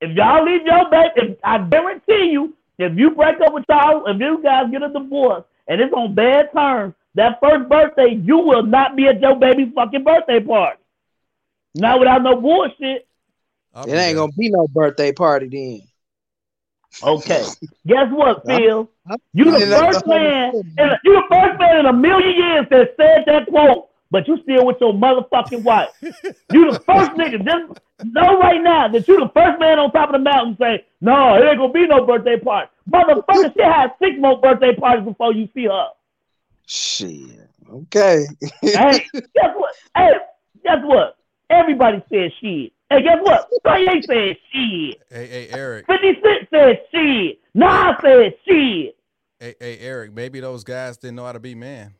If y'all leave your baby, if I guarantee you, if you break up with y'all, if you guys get a divorce and it's on bad terms, that first birthday, you will not be at your baby's fucking birthday party. Not without no bullshit. I'll It ain't there. gonna be no birthday party then. Okay. Guess what, I'm- Phil? I'm You the first the man, thing. in a, you the first man in a million years that said that quote, but you still with your motherfucking wife. You the first nigga. Just know right now that you the first man on top of the mountain say, no, it ain't gonna be no birthday party. Motherfucker, she had six more birthday parties before you see her. Shit. Okay. Hey, guess what? Hey, guess what? Everybody said shit. Hey, guess what? Kanye said shit. Hey, hey, Eric. 50 Cent said shit. Nas said shit. Hey, hey, Eric. Maybe those guys didn't know how to be men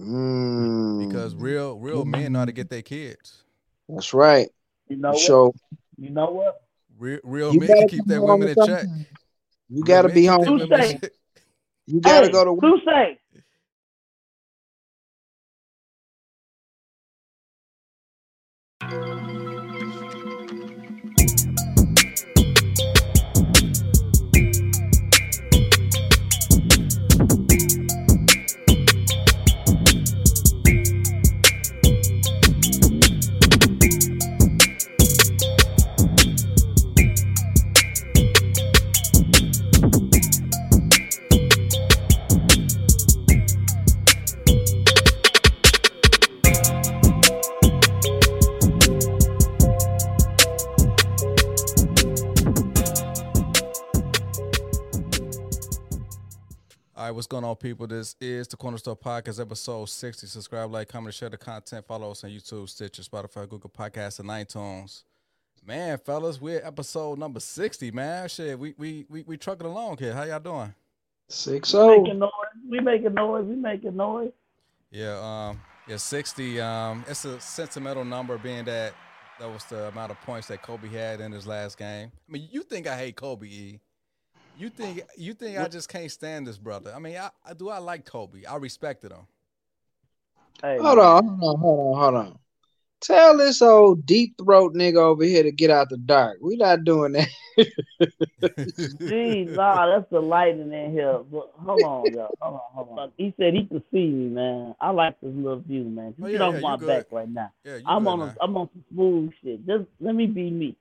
Mm, because real, real men know how to get their kids. that's right. You know what? You know what? Real, real you men keep come their women in check. You gotta be home. their Who women in say? You gotta hey, go to Who say? All right, what's going on, people? This is the Corner Store Podcast, episode 60. Subscribe, like, comment, share the content. Follow us on YouTube, Stitcher, Spotify, Google Podcasts, and iTunes. Man, fellas, we're episode number 60, man. Shit, we we we, we trucking along here. How y'all doing? six We oh. making noise. We making noise. We making noise. Yeah, um, yeah, 60. Um, it's a sentimental number being that that was the amount of points that Kobe had in his last game. I mean, you think I hate Kobe, E. You think you think I just can't stand this brother. I mean, I, I do I like Kobe. I respected him. Hey, Hold on, hold on, hold on, hold on. Tell this old deep throat nigga over here to get out the dark. We not doing that. Geez, nah, that's the lighting in here. But hold on, y'all. Hold on, hold on. He said he could see me, man. I like this little view, man. Oh, Get off yeah, my back right now. Yeah, I'm on now. a, I'm on some smooth shit. Just let me be me.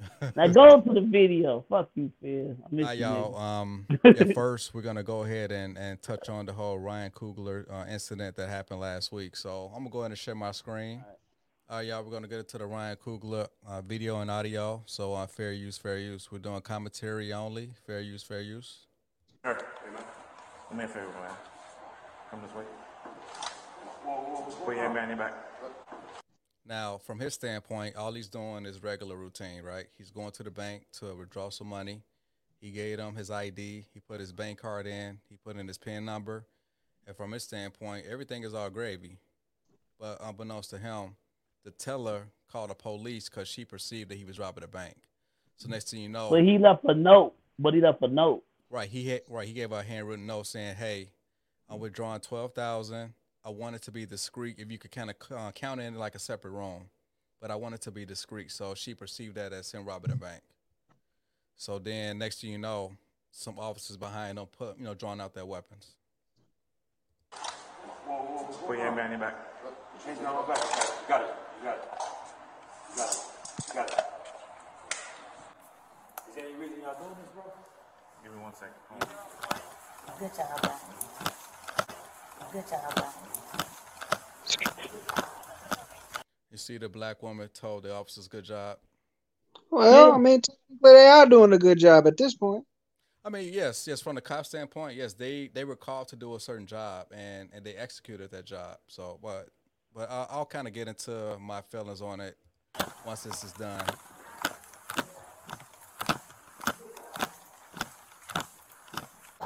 Now go to the video. Fuck you, Phil. I miss you, y'all. nigga. Um, yeah, first, we're gonna go ahead and, and touch on the whole Ryan Coogler uh, incident that happened last week. So I'm gonna go ahead and share my screen. All right, y'all. We're gonna get into the Ryan Coogler uh, video and audio. So uh, fair use, fair use. We're doing commentary only. Fair use, fair use. Sure. Do me a favor, man. Come this way. Put your hand behind your back. Now, from his standpoint, all he's doing is regular routine, right? He's going to the bank to withdraw some money. He gave him his ID. He put his bank card in. He put in his PIN number. And from his standpoint, everything is all gravy. But unbeknownst to him, the teller called the police because she perceived that he was robbing a bank. So next thing you know, But he left a note. But he left a note. Right. He had right. He gave her a handwritten note saying, "Hey, I'm withdrawing twelve thousand. I want it to be discreet. If you could kind of uh, count it in like a separate room, but I want it to be discreet." So she perceived that as him robbing a bank. So then, next thing you know, some officers behind them put you know drawing out their weapons. Put your hand behind your back. Hands down my back. Got it. Got it. Got it. Got it. Is there any reason y'all doing this, bro? Give me one second. Hold on. Good job, Brian. Good job, Brian. You see, the black woman told the officers, "Good job." Well, Yeah. I mean, technically they are doing a good job at this point. I mean, yes, yes. From the cop standpoint, yes, they they were called to do a certain job, and and they executed that job. So, but but I'll, I'll kind of get into my feelings on it once this is done.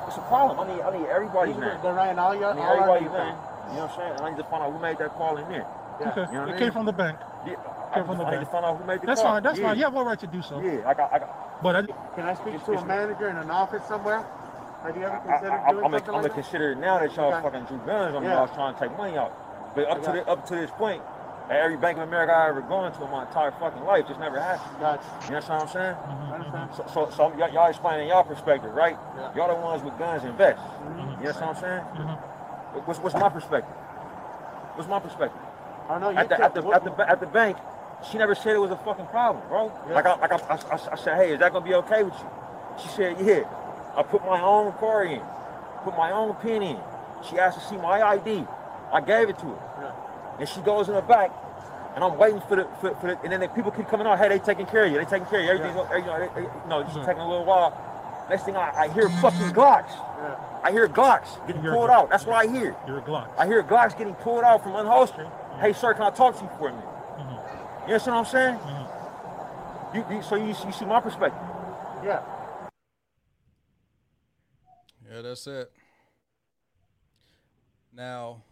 What's the problem? I need, I need everybody's name. They ran all your, I need all our everybody's details. name. You know what I'm saying? And I need to find out who made that call in there. Okay. You know what it mean? came from the bank. Yeah. I, Came from the I need bank. to find out who made the That's call. fine. That's yeah. fine. You have all right to do so. Yeah, I got, I got. But I, Can I speak to a manager in an office somewhere? Have you ever I, considered I, doing I'm gonna something I'm like that? consider it now that y'all Okay. fucking drew guns on me. Yeah. I was trying to take money out. But up to the, up to this point, at every Bank of America I ever gone to in my entire fucking life. Just never happened. Gotcha. You understand what I'm saying? I understand. So, so, so y'all, y'all explaining y'all perspective, right? Yeah. Y'all the ones with guns and vests. Mhm. You understand what I'm saying? Mhm. What's, what's my perspective? What's my perspective? I don't know. You At the, at, the, at, the, at the bank, she never said it was a fucking problem, bro. Yeah. Like, I, like I, I, I, said, hey, is that gonna be okay with you? She said, yeah. I put my own card in, put my own pin in. She asked to see my ID. I gave it to her. Yeah. And she goes in the back, and I'm waiting for the, for, for the and then the people keep coming out, hey, they taking care of you, they taking care of you, everything's, Yeah. every- you know, they, they, you know, it's Mhm. taking a little while. Next thing I, I hear fucking Glocks. Yeah. I hear Glocks getting You hear pulled Glocks. out. That's what I hear. You're a Glock. I hear Glocks getting pulled out from unholstering. Mhm. Hey, sir, can I talk to you for a minute? Mhm. You understand what I'm saying? Mhm. You, you, so you, you see my perspective. Yeah. Yeah, that's it. Now,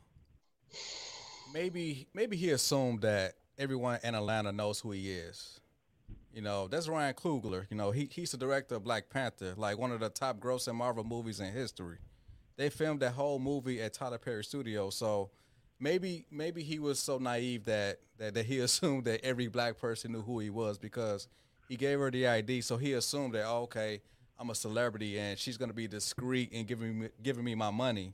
maybe maybe he assumed that everyone in Atlanta knows who he is. You know, that's Ryan Coogler. You know, he he's the director of Black Panther, like one of the top grossing Marvel movies in history. They filmed that whole movie at Tyler Perry Studio, so maybe maybe he was so naive that, that that he assumed that every black person knew who he was because he gave her the ID, so he assumed that oh, okay, I'm a celebrity and she's gonna be discreet and giving me giving me my money,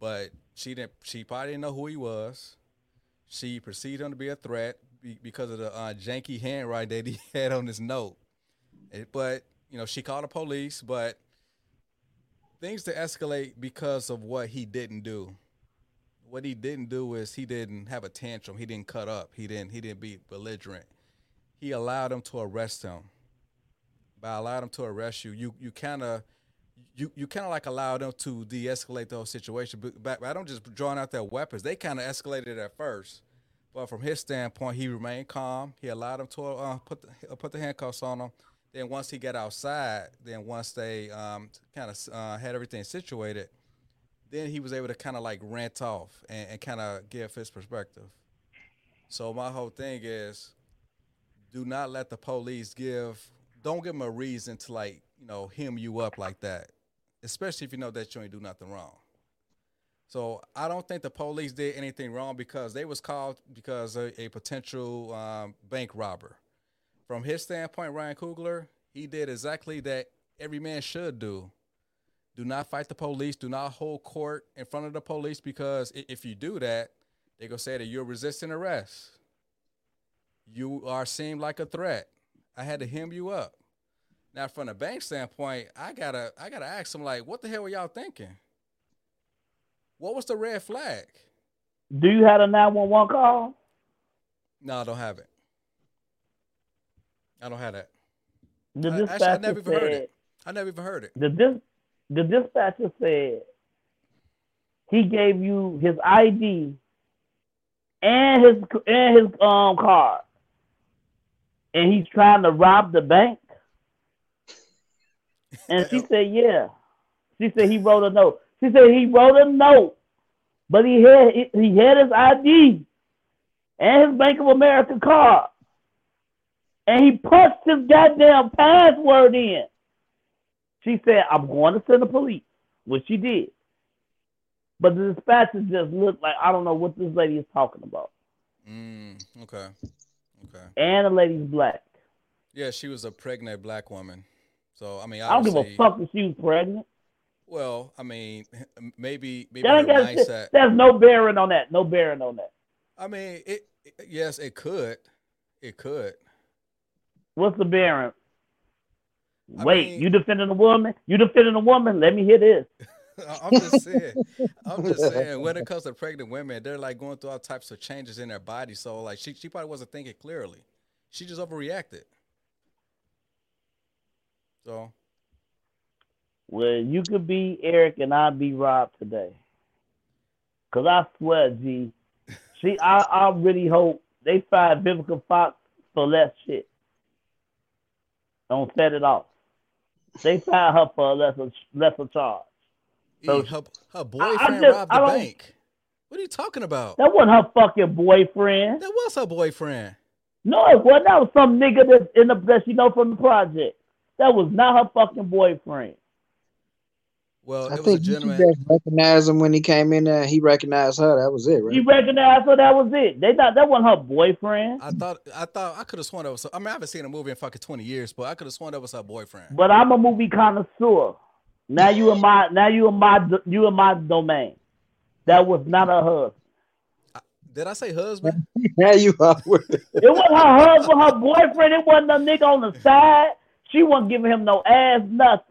but she didn't. She probably didn't know who he was. She perceived him to be a threat be- because of the uh, janky handwriting that he had on his note. It- but you know, she called the police, but things to escalate because of what he didn't do. What he didn't do is he didn't have a tantrum. He didn't cut up. He didn't. He didn't be belligerent. He allowed them to arrest him. By allowing him to arrest you, you you kind of you you kind of like allow them to de-escalate the whole situation. But, but I don't just drawing out their weapons. They kind of escalated it at first, but from his standpoint, he remained calm. He allowed them to uh, put the, uh, put the handcuffs on them. Then once he got outside, then once they um, kind of uh, had everything situated, then he was able to kind of like rant off and, and kind of give his perspective. So my whole thing is, do not let the police give. Don't give them a reason to like you know hem you up like that, especially if you know that you ain't do nothing wrong. So I don't think the police did anything wrong because they was called because of a potential um, bank robber. From his standpoint, Ryan Coogler, he did exactly that every man should do. Do not fight the police. Do not hold court in front of the police because if you do that, they're gonna say that you're resisting arrest. You are seen like a threat. I had to hem you up. Now, from the bank standpoint, I gotta I gotta ask them like, what the hell were y'all thinking? What was the red flag? Do you have a 911 call? No, I don't have it. I don't have that. The I- actually, I dispatcher never even heard said, it. I never even heard it. the, dis- the dispatcher said he gave you his ID and his and his um card, and he's trying to rob the bank. And she said, "Yeah." She said he wrote a note. She said he wrote a note, but he had he had his ID and his Bank of America card, and he punched his goddamn password in. She said, "I'm going to send the police," which she did. But the dispatcher just looked like I don't know what this lady is talking about. Mm, okay. Okay. And the lady's black. Yeah, she was a pregnant black woman. So I mean, I don't give a fuck if she was pregnant. Well, I mean, maybe maybe That her ain't got, mindset. there's no bearing on that. No bearing on that. I mean, it, it- yes, it could, it could. What's the bearing? I Wait, mean- you defending a woman? You defending a woman? Let me hear this. I'm just saying. I'm just saying. When it comes to pregnant women, they're like going through all types of changes in their body. So like, she she probably wasn't thinking clearly. She just overreacted. So Well, you could be Eric and I'd be Rob today. Cause I swear, G, she I, I really hope they find Vivica Fox for less shit. Don't set it off. They find her for a lesser lesser charge. So- her her boyfriend just- robbed the bank. What are you talking about? That wasn't her fucking boyfriend. That was her boyfriend. No, it wasn't. That was some nigga that's in the that you know from the project. That was not her fucking boyfriend. Well, I was think you gentleman. just recognized him when he came in there. He recognized her. That was it, He recognized her. That was it. They thought that wasn't her boyfriend. I thought I thought I could have sworn that was. I mean, I haven't seen a movie in fucking twenty years, but I could have sworn that was her boyfriend. But I'm a movie connoisseur. Now you in my now you in my you in my domain. That was not her husband. Did I say husband? Yeah, you are. it. It wasn't her husband, her boyfriend. It wasn't a nigga on the side. She wasn't giving him no ass, nothing.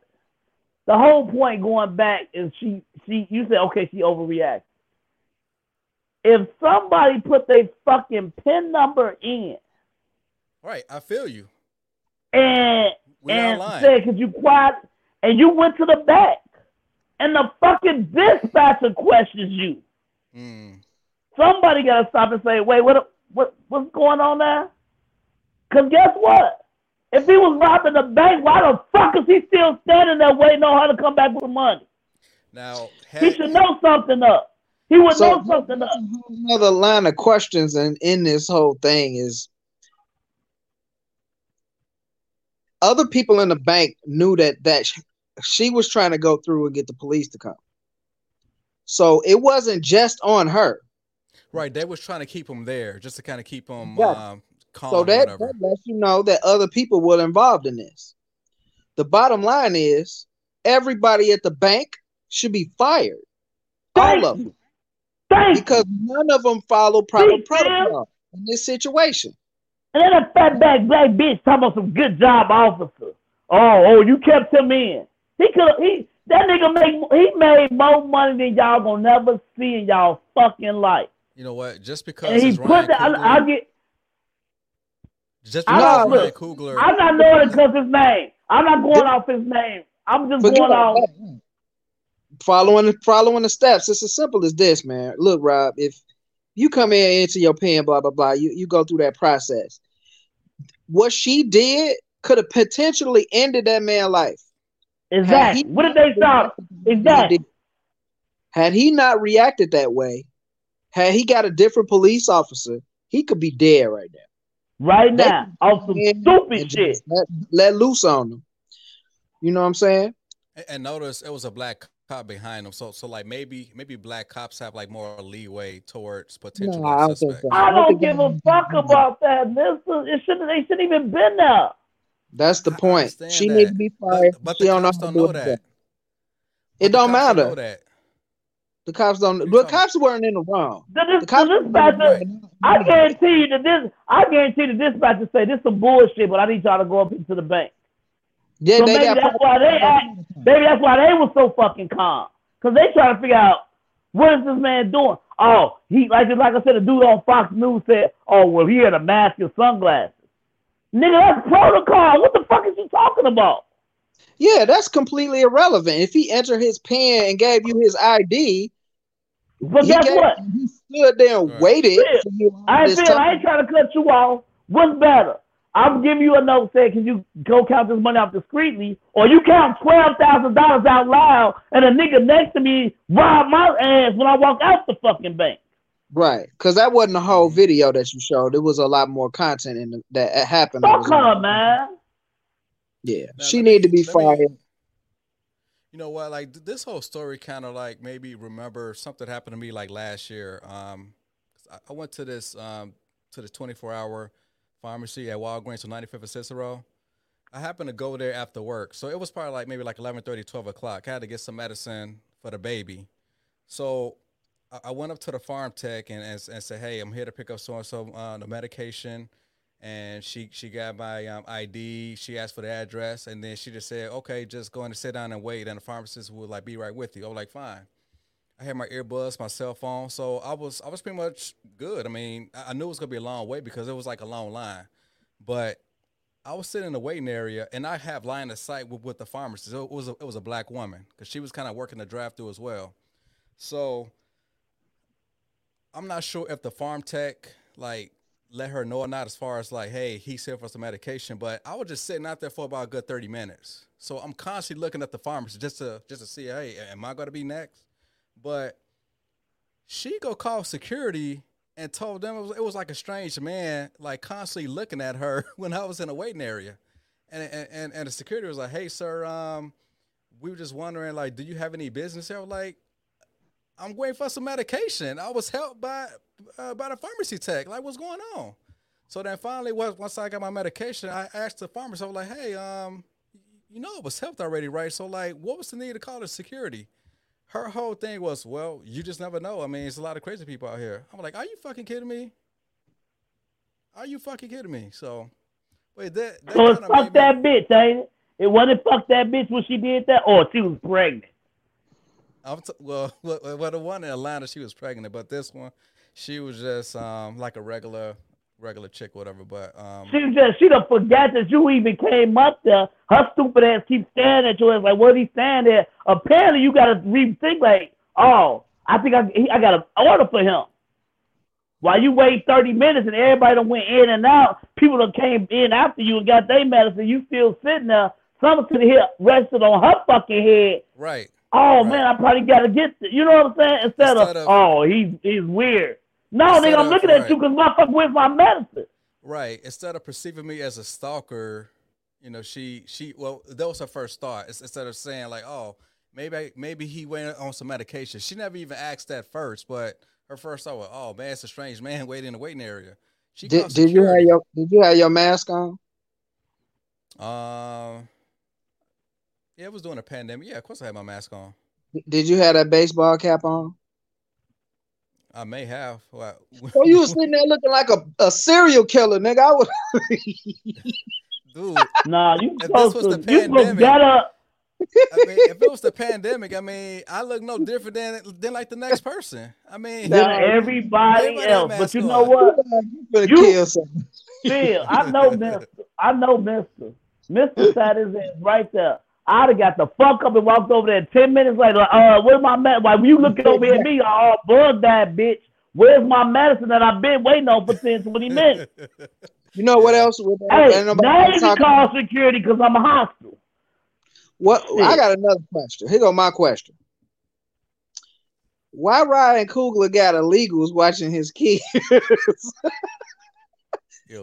The whole point going back is she she you said okay she overreacted. If somebody put their fucking pin number in Right, I feel you. and and said, "Could you quiet?" and you went to the back, and the fucking dispatcher questions you. Mm. Somebody gotta stop and say, "Wait, what? What? What's going on there?" Cause guess what? If he was robbing the bank, why the fuck is he still standing there waiting on her to come back with the money? Now, He should know something up. He would So know something up. another line of questions and in this whole thing is other people in the bank knew that that sh- she was trying to go through and get the police to come. So it wasn't just on her. right, they was trying to keep him there, just to kind of keep him Yeah. um, calm So that, that lets you know that other people were involved in this. The bottom line is everybody at the bank should be fired. Thank All of them. Thank. Because none of them follow proper See, Sam? protocol in this situation. And then a fat back black bitch talking about some good job officer. Oh, oh, you kept him in. He could he that nigga make he made more money than y'all gonna never see in y'all fucking life. You know what? Just because And he put Ryan that I, I get just I because don't- Ryan look, Coogler, I'm not knowing it because his name. I'm not going off his name. I'm just Forget going off that. Following following the steps. It's as simple as this, man. Look, Rob, if you come in into your pen, blah blah blah, you, you go through that process. What she did could have potentially ended that man's life. exactly. What did they stop? Exactly. Had he not reacted that way, had he got a different police officer, he could be dead right now. Right They now, off some And stupid shit. Let, let loose on them. You know what I'm saying? and- and notice it was a black cop behind them. So, so like maybe maybe black cops have like more leeway towards potential No, I don't think suspects. so. I I don't don't give a fuck about that. Mister. It shouldn't. They shouldn't even been there. That's the I point. She that, needs to be fired. But, but she the don't know cops how to don't know it. that. It But the don't cops matter. The cops don't. The cops weren't in the wrong. The, The this, cops the the dispatcher. I guarantee you that this, I guarantee the dispatcher say this some bullshit, but I need y'all to go up into the bank. Yeah, So they maybe that's why they act, maybe that's why they was so fucking calm, cause they trying to figure out what is this man doing. Oh, he like like I said, a dude on Fox News said, oh well, he had a mask and sunglasses. Nigga, that's protocol. What the fuck is you talking about? Yeah, that's completely irrelevant. If he entered his pen and gave you his ID, But he guess gave- what? He stood there and Right. waited. Phil, for I ain't this I ain't trying to cut you off. What's better? I'm giving you a note saying, can you go count this money out discreetly? Or you count twelve thousand dollars out loud and a nigga next to me rob my ass when I walk out the fucking bank. Right, because that wasn't the whole video that you showed. There was a lot more content in the, that happened. Fuck was her, man. Yeah, Now, she need to be let me- fired. You know what? Like this whole story, kind of like maybe remember something happened to me like last year. Um, I, went to this um to the 24 hour pharmacy at Walgreens on 95th and Cicero. I happened to go there after work, so it was probably like maybe like 11:30, 12 o'clock. I had to get some medicine for the baby, so I, I went up to the pharm tech and, and, and said, "Hey, I'm here to pick up so and so the medication." And she she got my um, ID. She asked for the address, and then she just said, "Okay, just go in and sit down and wait." And the pharmacist will like be right with you. I was like, "Fine." I had my earbuds, my cell phone, so I was I was pretty much good. I mean, I I knew it was gonna be a long wait because it was like a long line, but I was sitting in the waiting area, and I have line of sight with, with the pharmacist. It was a, it was a black woman because she was kind of working the drive through as well. So I'm not sure if the pharm tech like let her know or not as far as like, hey, he's here for some medication. But I was just sitting out there for about a good 30 minutes. So I'm constantly looking at the pharmacist just to just to see, hey, am I gonna be next? But she go call security and told them it was, it was like a strange man, like constantly looking at her when I was in a waiting area. And and, and, and the security was like, hey, sir, um, we were just wondering, like, do you have any business here? Like, I'm waiting for some medication. I was helped by uh, by the pharmacy tech. Like, what's going on? So then finally, once once I got my medication, I asked the pharmacist, I was like, hey, um, you know, it was helped already, right? So like, what was the need to call the security? Her whole thing was, well, you just never know. I mean, it's a lot of crazy people out here. I'm like, are you fucking kidding me? Are you fucking kidding me? So, wait, that, that So it's fuck made me- that bitch, ain't it? It wasn't fuck that bitch when she did that, or she was pregnant. I'm t- well, well, the one in Atlanta, she was pregnant, but this one, she was just um like a regular, regular chick, whatever. But um, She just she done forgot that you even came up there. Her stupid ass keeps staring at you. It's like, what he standing there? Apparently, you gotta rethink. Like, oh, I think I he, I got an order for him. While you wait thirty minutes and everybody done went in and out, people done came in after you and got their medicine. You still sitting there. Something could have rested on her fucking head. right, Oh Right. man, I probably gotta get this. You know what I'm saying? Instead, Instead of, of- oh he's he's weird. No, nigga, I'm of- looking at right. you because motherfucker with my medicine. right. Instead of perceiving me as a stalker, you know, she she well, that was her first thought. Instead of saying like, oh, maybe maybe he went on some medication. She never even asked that first, but her first thought was, oh man, it's a strange man waiting in the waiting area. She Did, did you have your Did you have your mask on? Um, yeah, it was during the pandemic. Yeah, of course I had my mask on. Did you have that baseball cap on? I may have. Well, Oh, you was sitting there looking like a, a serial killer, nigga. I would. dude. Nah, you If supposed this was to the you supposed to pandemic- get. I mean, if it was the pandemic, I mean, I look no different than than like the next person. I mean, than Yeah. everybody Everybody else. But you know on. what? you You- kill something. Phil, I know Mister. I know Mister. Mister sat his ass right there. I'd have got the fuck up and walked over there ten minutes later. Uh, where's my medicine? Like, you looking over at me, oh, bug that bitch. Where's my medicine that I've been waiting on for 10, 20 minutes? You know what else? With hey, ain't nobody now you can talking- call security because I'm a hostile. What I got another question. Here go my question. Why Ryan Coogler got illegals watching his kids?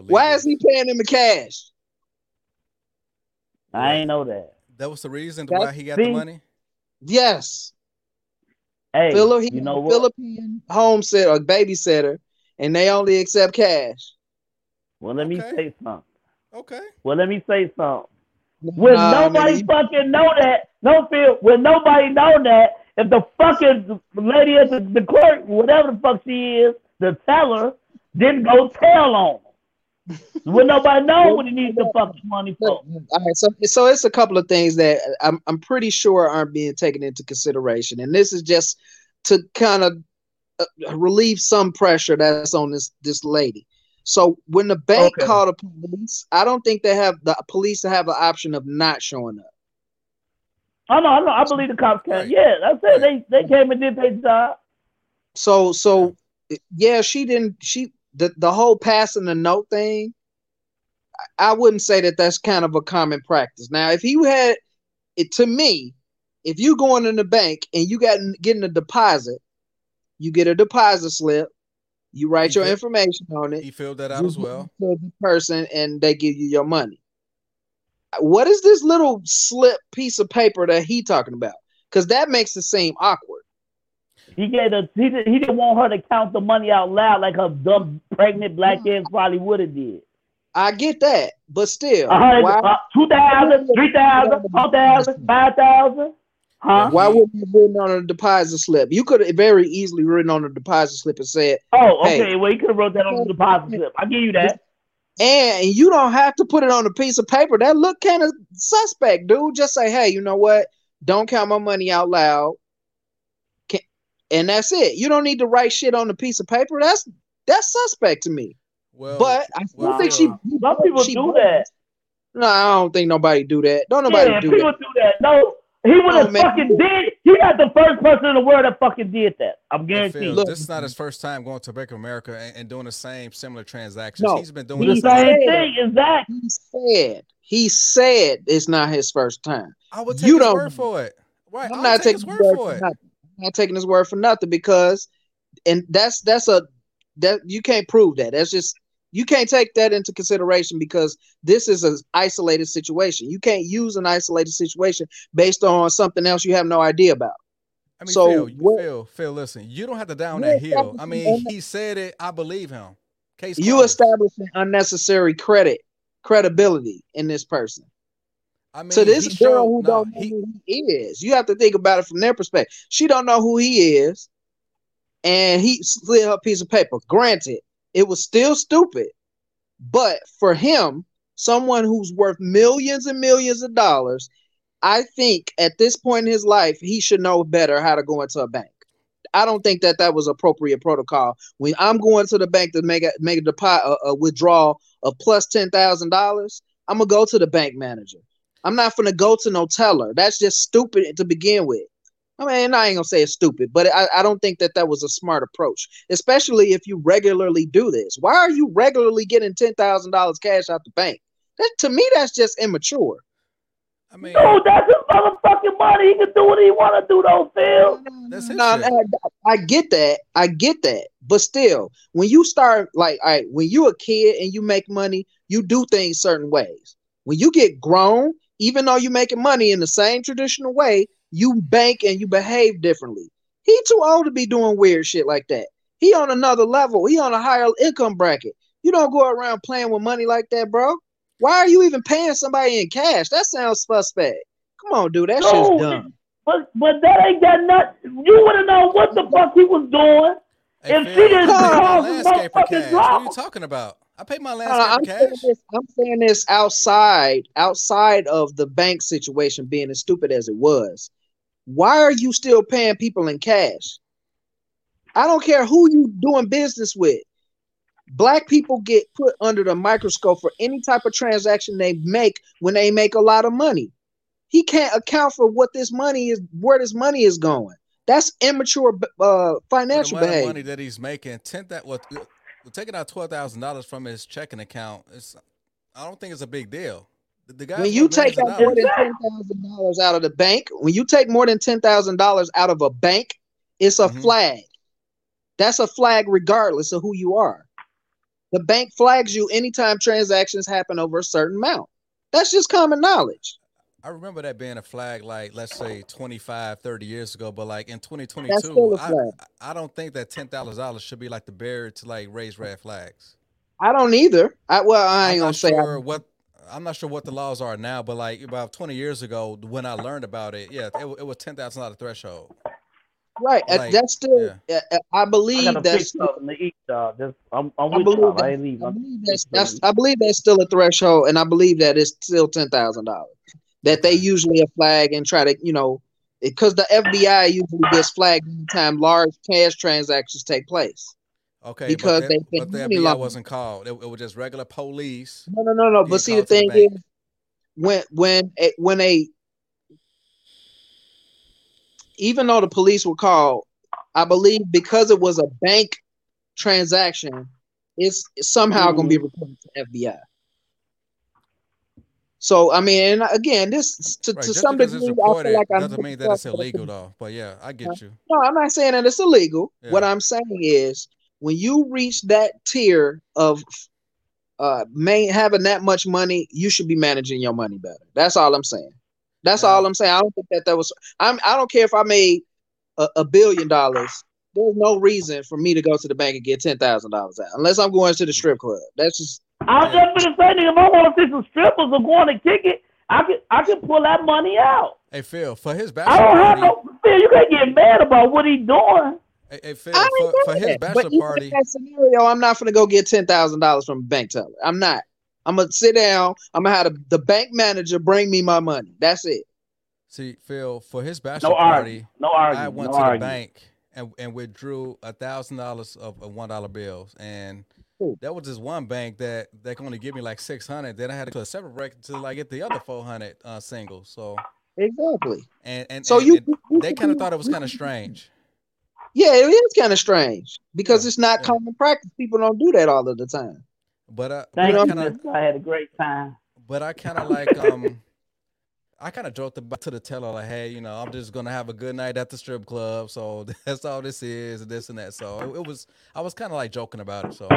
Why is he paying them in cash? I ain't know that. That was the reason That- why he got see? the money. Yes. Hey, Philip, he you know a what? Philippine home sitter or babysitter, and they only accept cash. Well, let me say something. Okay. Well, let me say something. When Nah, nobody nigga, fucking know that, no Phil, when nobody know that, if the fucking lady at the, the clerk, whatever the fuck she is, the teller, didn't go tell on them. When nobody know what he needs the fucking money for. All right, so so it's a couple of things that I'm I'm pretty sure aren't being taken into consideration, and this is just to kind of uh, relieve some pressure that's on this this lady. So when the bank Okay. called the police, I don't think they have the police have the option of not showing up. I know, I know, I believe the cops can. Right. Yeah, that's it. Right. They they came and did their job. So so yeah, she didn't. She the the whole passing the note thing. I wouldn't say that that's kind of a common practice. Now, if you had it to me, if you going in the bank and you got getting a deposit, you get a deposit slip, you write your Okay. information on it, He filled that out as well. to the person, and they give you your money. What is this little slip piece of paper that he talking about? Because that makes it seem awkward. He gave the he, he didn't want her to count the money out loud like her dumb pregnant black ass probably would have did. I get that, but still, A uh, two thousand, three thousand, four thousand, five thousand. Huh? Why wouldn't you written on a deposit slip? You could have very easily written on a deposit slip and said, Oh, okay. Hey. Well, he could have wrote that on the deposit slip. I give you that. and you don't have to put it on a piece of paper. That look kind of suspect, dude. Just say, hey, you know what? Don't count my money out loud. Can- And that's it. You don't need to write shit on a piece of paper. That's that's suspect to me. Well, but I still well, think she. Some people she- do that. No, I don't think nobody do that. Don't nobody yeah, do people that. do that. No, he would have Oh, fucking did. He not the first person in the world that fucking did that. I'm guaranteed. Look. this is not his first time going to Bank of America and, and doing the same similar transactions. No. He's been doing the this. Same I- thing, exactly. He said. He said it's not his first time. I would take You his don't- word for it. Right. I'm I'll not taking his his word word for for it. nothing. I'm not taking his word for nothing because, and that's that's a that you can't prove that. That's just You can't take that into consideration because this is an isolated situation. You can't use an isolated situation based on something else you have no idea about. I mean, So, Phil, what- Phil, Phil, listen, you don't have to down that hill. I mean, he said it. I believe him. Case You closed. establishing unnecessary credit, credibility in this person. I mean, to this girl who nah, don't know he- who he is. You have to think about it from their perspective. She don't know who he is, and he slid her piece of paper. Granted, it was still stupid, but for him, someone who's worth millions and millions of dollars, I think at this point in his life, he should know better how to go into a bank. I don't think that that was appropriate protocol. When I'm going to the bank to make a make a deposit, a, a withdrawal of plus ten thousand dollars, I'm gonna go to the bank manager. I'm not gonna go to no teller. That's just stupid to begin with. I mean, I ain't gonna say it's stupid, but I, I don't think that that was a smart approach, especially if you regularly do this. Why are you regularly getting ten thousand dollars cash out the bank? That to me, that's just immature. I mean, Dude, that's his motherfucking money. He can do what he want to do, though, Phil. that's his No, shit. no, I get that. I get that. But still, when you start like all right, when you a kid and you make money, you do things certain ways. When you get grown, even though you're making money in the same traditional way, you bank and you behave differently. He too old to be doing weird shit like that. He on another level. He on a higher income bracket. You don't go around playing with money like that, bro. Why are you even paying somebody in cash? That sounds suspect. Come on, dude. That shit's No, dumb. But but that ain't got nothing. You would have known what the fuck he was doing. Hey, If Phil, she didn't I paid my cause the landscaper motherfucking cash. What are you talking about? I paid my last no, I'm landscaper saying this. I'm saying this outside, outside of the bank situation being as stupid as it was. Why are you still paying people in cash? I don't care who you doing business with. Black people get put under the microscope for any type of transaction they make when they make a lot of money. He can't account for what this money is, where this money is going. That's immature uh, financial behavior. money that he's making, ten that what well, taking out twelve thousand dollars from his checking account. It's I don't think it's a big deal. The, the guy when you take out more than ten thousand dollars out of the bank, when you take more than ten thousand dollars out of a bank, it's a Mhm. flag. That's a flag regardless of who you are. The bank flags you anytime transactions happen over a certain amount. That's just common knowledge. I remember that being a flag like let's say 25, 30 years ago, but like in 2022, still a I, flag. I don't think that ten thousand dollars should be like the barrier to like raise red flags. I don't either. I well, I I'm ain't gonna not say. sure I, what I'm not sure what the laws are now, but like about 20 years ago when I learned about it, yeah, it, it was ten thousand dollar threshold. right. like, that's still. uh, I I believe got a that's. picture to eat, dog. Just, I'm, I'm I believe, that, I ain't leaving. I I'm- believe that's, that's I believe that's still a threshold, and I believe that it's still ten thousand dollars. That they usually a flag and try to, you know, because the FBI usually gets flagged anytime large cash transactions take place. Okay, Because but, they the, think but the FBI laundering. wasn't called. It, it was just regular police. No, no, no, no. But see, the to the thing is, when when a, when a even though the police were called, I believe because it was a bank transaction, it's somehow going to be mm-hmm. reported to FBI. So I mean, and again, this to, Right, to some degree, it's I feel like I'm doesn't mean that it's illegal though. But yeah, I get you. No, I'm not saying that it's illegal. What I'm saying is when you reach that tier of uh main having that much money, you should be managing your money better. That's all I'm saying. That's all I'm saying. I don't think that that was. I'm. I don't care if I made a, a billion dollars. There's no reason for me to go to the bank and get ten thousand dollars out, unless I'm going to the strip club. That's just I was just gonna say, nigga, if I want to see some strippers or going to kick it, I can I can pull that money out. Hey Phil, for his bachelor, I don't have party. no. Phil, you can't get mad about what he doing. Hey, hey Phil, I ain't for, for doing his that. But bachelor even party. in that scenario, I'm not gonna go get ten thousand dollars from a bank teller. I'm not. I'm gonna sit down. I'm gonna have the, the bank manager bring me my money. That's it. See, Phil, for his bachelor No party. No arguing. I went no to the bank and, and withdrew a thousand dollars of of one dollar bills, and Cool. That was just one bank that that can only give me like six hundred. Then I had to go to a separate record to like get the other four hundred uh, singles. So Exactly. and and, So and- you, and you they kind of thought it was kind of strange. Yeah, it is kind of strange because Yeah, it's not yeah. common practice. People don't do that all of the time. But uh, Thank but I you, kind of. I had a great time. but I kind of like um. I kind of joked about to the teller like, "Hey, you know, I'm just gonna have a good night at the strip club, so that's all this is, and this and that." So it, it was, I was kind of like joking about it. So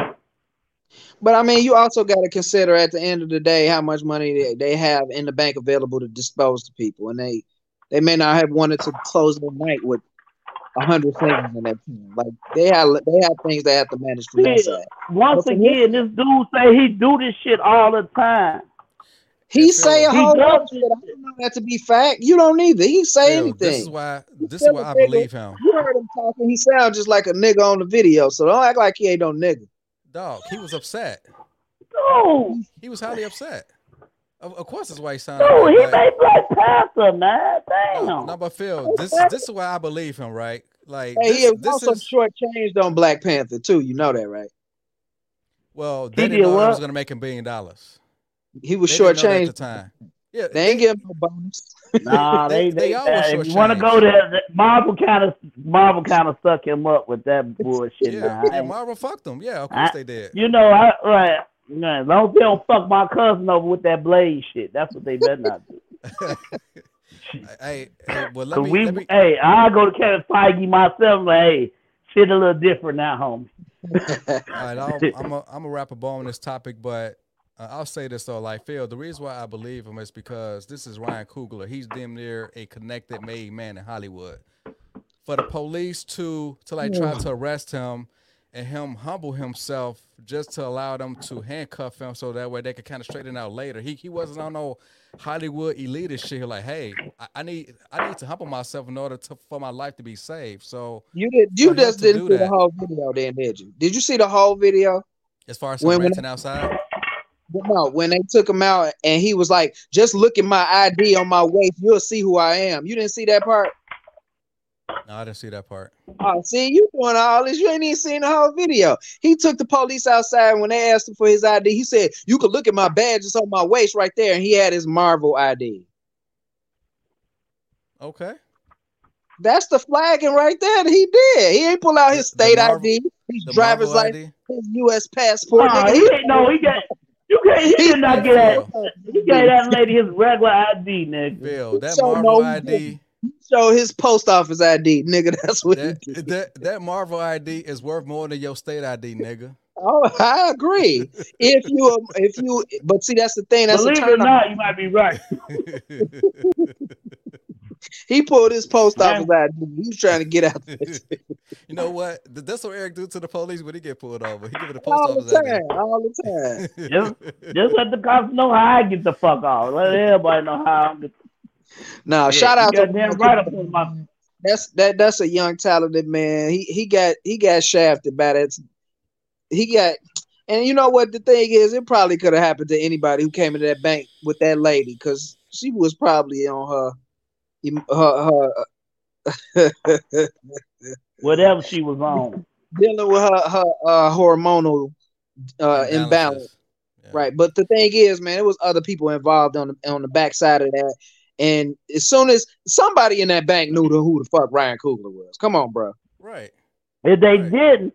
But I mean, you also got to consider at the end of the day how much money they, they have in the bank available to dispose to people, and they they may not have wanted to close the night with a hundred things in that team. Like they have they have things they have to manage from that side. Once But for again, this dude say he do this shit all the time. He Yes, say a whole lot of shit. I don't know that to be fact. You don't either. He say Phil, anything. this is why this is why I believe him. You heard him talking. He sounds just like a nigga on the video. So don't act like he ain't no nigga. Dog, he was upset. Dude, He was highly upset. Of, of course, that's why he sounded. dude, like he that. made Black Panther, man. Damn. No, no, but Phil, this this is why I believe him, right? Like Hey, he this, was this also is shortchanged on Black Panther too. You know that, right? well, He they didn't did know what? was gonna make a billion dollars. He was They didn't know that at the shortchanged. time. Yeah, They ain't getting no bonus. Nah, They- they they uh, if you want to go there, the- Marvel kind of Marvel kind of suck him up with that bullshit. yeah, now. Yeah, Marvel fucked them. Yeah, of course I- they did. you know, I right. As long as they don't fuck my cousin over with that blade shit, that's what they better not do. hey, hey, well, let me, we, let me hey, I go to Kevin Feige myself. Like, hey, shit a little different now, homie. All right, I'll, I'm a, I'm a wrap a bow on this topic, but uh, I'll say this though, like Phil, the reason why I believe him is because this is Ryan Coogler. He's damn near a connected, made man in Hollywood. For the police to to like try to arrest him and him humble himself just to allow them to handcuff him so that way they could kind of straighten out later. He he wasn't on no Hollywood elitist shit. Like, hey, I, I need I need to humble myself in order to for my life to be saved. So You did. You just didn't see the whole video, then, did you? Did you see the whole video? as far as when- ranting outside, No, when they took him out and he was like, "Just look at my ID on my waist, you'll see who I am." You didn't see that part? no, I didn't see that part. Oh, see, you doing all this. You ain't even seen the whole video. He took the police outside when they asked him for his ID. He said, You could look at my badge, it's on my waist right there. And he had his Marvel ID. Okay. That's the flagging right there that he did. He ain't pull out his The- the state Marvel- ID, his The driver's Marvel license, ID. his U.S. passport. Nah, nigga. he ain't no. He got. You can't. He did not get that. He gave that lady his regular ID, nigga. Bill, that So Marvel no, ID, show his post office ID, nigga. That's what that, he did. that that Marvel ID is worth more than your state ID, nigga. Oh, I agree. if you, um, if you, but see, that's the thing. That's Believe it or not, you might be right. He pulled his post Man. office ID. He was trying to get out. you know what? Th- That's what Eric do to the police when he get pulled over. He give it a post all the office ID. time, all the time. Just, just let the cops know how I get the fuck off. Let everybody know how I'm. get. Now, Yeah, shout out to goddamn right up on my. that's that. That's a young talented man. He he got he got shafted by that. He got, and you know what the thing is? It probably could have happened to anybody who came into that bank with that lady because she was probably on her her her Whatever she was on. dealing with her her uh, hormonal uh, imbalance. Yeah. Right. But the thing is, man, it was other people involved on the on the backside of that. And as soon as somebody in that bank knew who the fuck Ryan Coogler was. Come on, bro. Right. If they Right. didn't,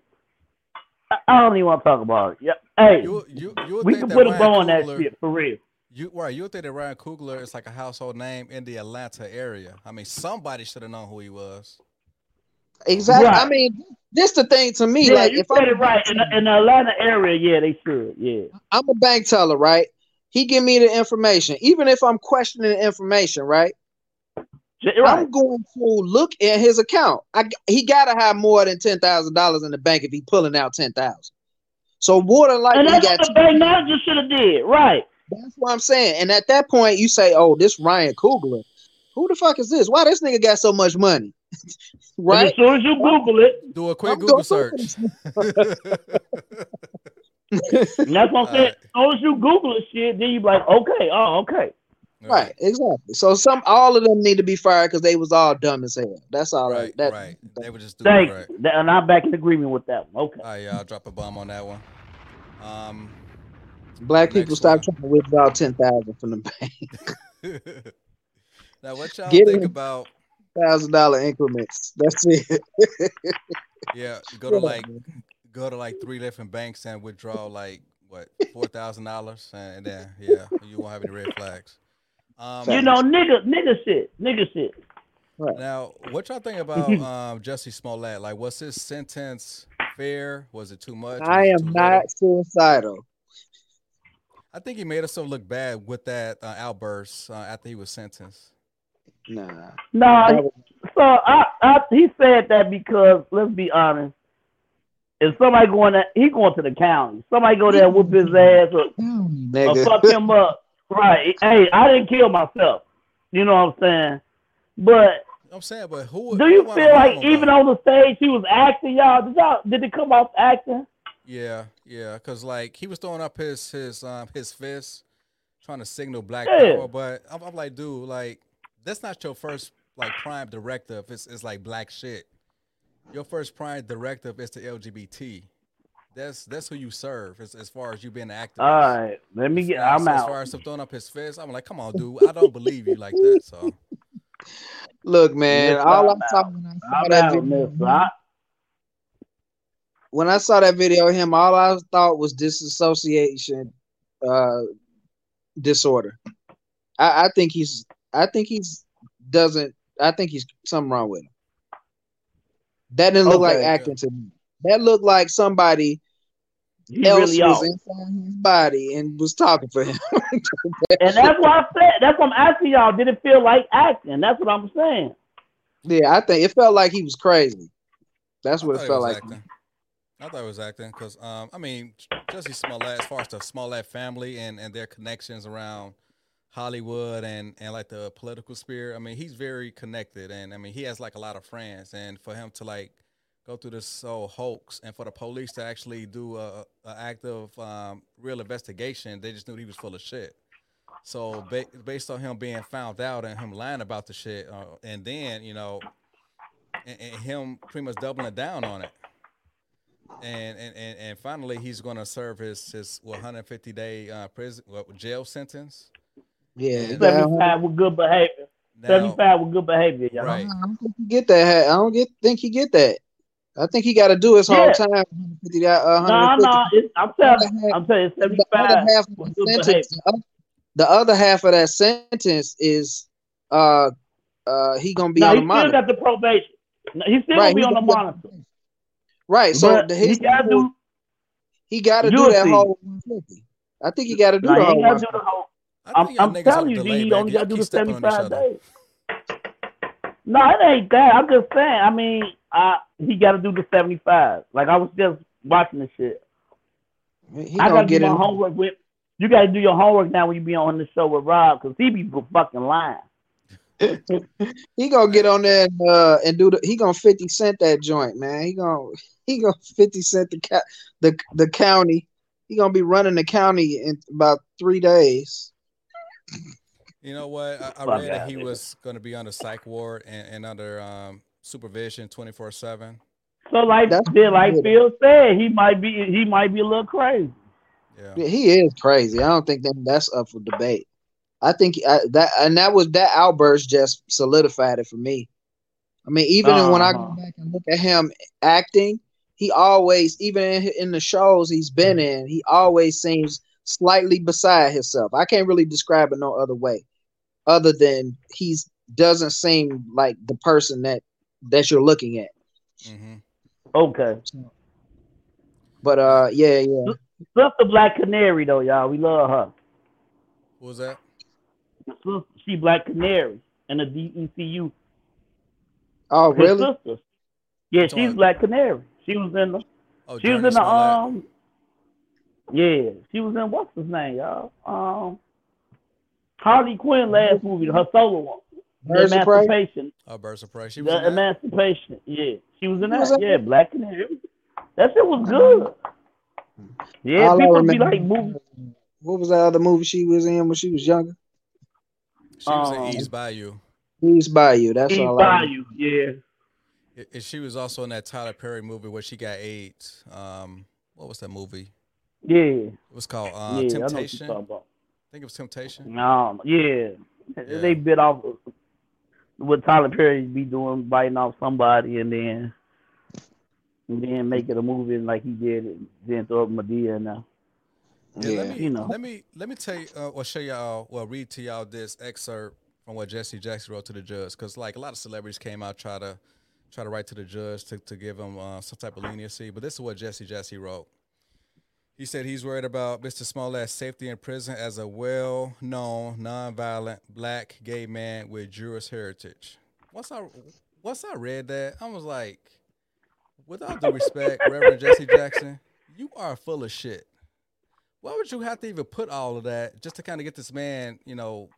I- I don't even want to talk about it. Yeah. Hey, You you you we can that put a Ryan bow on that shit for real. You right. You would think that Ryan Coogler is like a household name in the Atlanta area. I mean, somebody should have known who he was. Exactly. Right. I mean, this the thing to me. Yeah, like you if said I'm, it right. In in the Atlanta area, yeah, they should. Yeah. I'm a bank teller, right? He give me the information. Even if I'm questioning the information, right? J- Right. I'm going to look at his account. I, he gotta have more than ten thousand dollars in the bank if he pulling out ten thousand. So more than likely And he that's got what the bank manager should have did. Right. That's what I'm saying. And at that point, you say, "Oh, this Ryan Coogler. Who the fuck is this? Why this nigga got so much money?" And right? as soon as you Google it, Do a quick I'm Google search. that's what I'm saying. Alright. As soon as you Google it, shit, then you be like, okay, oh, okay. Right, exactly. So some, all of them need to be fired because they was all dumb as hell. That's all Right. right. That, right. They were just doing Thank it right. And I'm back in agreement with that one. Okay. All right, yeah, I'll drop a bomb on that one. Um, Black people Next stop one. trying to withdraw ten thousand from the bank. now, what y'all Get think about? Thousand dollar increments. That's it. Yeah, go to like go to like three different banks and withdraw like what four thousand dollars, and then yeah, you won't have any red flags. Um, You know, nigga, nigga shit, nigga shit. Right. Now, what y'all think about um, Jussie Smollett? Like, was his sentence fair? Was it too much? Was I am not little? suicidal. I think he made himself look bad with that uh, outburst uh, after he was sentenced. Nah. No, so I, I he said that because let's be honest, if somebody going to he going to the county, somebody go there and whoop his ass or, or fuck him up, right? Hey, I didn't kill myself. You know what I'm saying? But I'm saying, but who? do you wanna feel like even on the stage he was acting, y'all? Did y'all did it come off acting? Yeah, yeah, because like he was throwing up his his um his fist, trying to signal black Yeah. power. But I'm, I'm like, dude, like that's not your first like prime directive. It's it's like black shit. Your first prime directive is to LGBT. That's that's who you serve as, as far as you being an activist. All right, let me get. I'm so As out. far as him throwing up his fist, I'm like, come on, dude. I don't believe you like that. So Look, man, Yes, all I I'm saw out. I saw I'm out, video, mister. I, when I saw that video of him, all I thought was disassociation uh disorder. I, I think he's I think he's doesn't I think he's something wrong with him. That didn't look like Okay. acting to me. That looked like somebody he else really was inside his body and was talking for him. And that's why I said that's what I'm asking y'all. Did it feel like acting? That's what I'm saying. yeah, I think it felt like he was crazy. That's what it felt like. acting. I thought it was acting because um I mean Jussie Smollett, as far as the Smollett family and and their connections around Hollywood and and like the political sphere. I mean he's very connected and I mean he has like a lot of friends and for him to like go through this whole hoax and for the police to actually do a, a active um, real investigation, they just knew he was full of shit. So ba- based on him being found out and him lying about the shit, uh, and then you know, and, and him pretty much doubling down on it, and and and, and finally he's going to serve his his 150 day uh, prison well, jail sentence. Yeah, And- he got- Seventy-five with good behavior. Now, Seventy-five with good behavior, y'all. right? I don't think he get that. I don't get think he get that. I think he got to do his whole Yeah. time. 150, uh, No, 150. no, it's, I'm telling, you, I'm telling you, the other seventy-five half of the sentence, the other half of that sentence is uh uh he gonna be No, on he the still monitor. got the probation. No, he still Right, gonna be on the gonna be on monitor. Right, so But the, he gotta do. he got to do You'll that see. whole 150. I think he got to do No, the whole gotta do the whole. I I'm, think y'all I'm telling you, delay, he man. only gotta do the stepping on each seventy-five days. No, it ain't that. I'm just saying. I mean, I he got to do the seventy-five. Like I was just watching this shit. He I gotta get do my in. homework with. You gotta do your homework now when you be on the show with Rob, cause he be fucking lying. He gonna get on there and uh and do the. He gonna 50 cent that joint, man. He gonna he gonna 50 cent the ca- the the county. He gonna be running the county in about three days. You know what? I, I read that that he nigga. was going to be on the psych ward and, and under um, supervision 24 seven. So like That's did like good. Phil said, he might be he might be a little crazy. Yeah. Yeah, he is crazy. I don't think that that's up for debate. I think I, that and that was that outburst just solidified it for me. I mean, even when I go Uh-huh. back and look at him acting, he always, even in, in the shows he's been in, he always seems slightly beside himself. I can't really describe it no other way, other than he's doesn't seem like the person that that you're looking at. Mm-hmm. Okay. But uh, yeah, yeah. Sister Black Canary though, y'all. We love her. What was that? Sister, she Black Canary in the DCEU. Oh, His really? sister. Yeah, Which she's? Black Canary. She was in the Oh, she was in the Smollett. um Yeah, she was in what's his name, y'all? Um Harley Quinn last movie, her solo one. The Birds? Emancipation. Oh, Birds of Prey. She was The in that? Emancipation. Yeah. She was in Who was that. that? Yeah, Black Canary. That shit was good. Yeah, All people be remember- like moving. What was that other movie she was in when she was younger? She was Um, in Eve's Bayou. Eve's Bayou. That's East all I remember. Bayou, yeah. I- I- she was also in that Tyler Perry movie where she got AIDS. Um, what was that movie? Yeah. It was called uh, yeah, I what you're Temptation. I talking about. think it was Temptation. Um, yeah. Yeah. They bit off what Tyler Perry be doing, biting off somebody and then and then make it a movie like he did it, then throw up Madea now. Yeah, let Yeah. me You know. let me let me tell you uh, or show y'all well read to y'all this excerpt from what Jesse Jackson wrote to the judge because like a lot of celebrities came out try to try to write to the judge to, to give him uh, some type of leniency. But this is what Jesse Jesse wrote. He said he's worried about Mr. Smollett's safety in prison as a well-known, nonviolent black gay man with Jewish heritage. Once I once I read that, I was like, with all due respect, Reverend Jesse Jackson, you are full of shit. Why would you have to even put all of that just to kind of get this man, you know,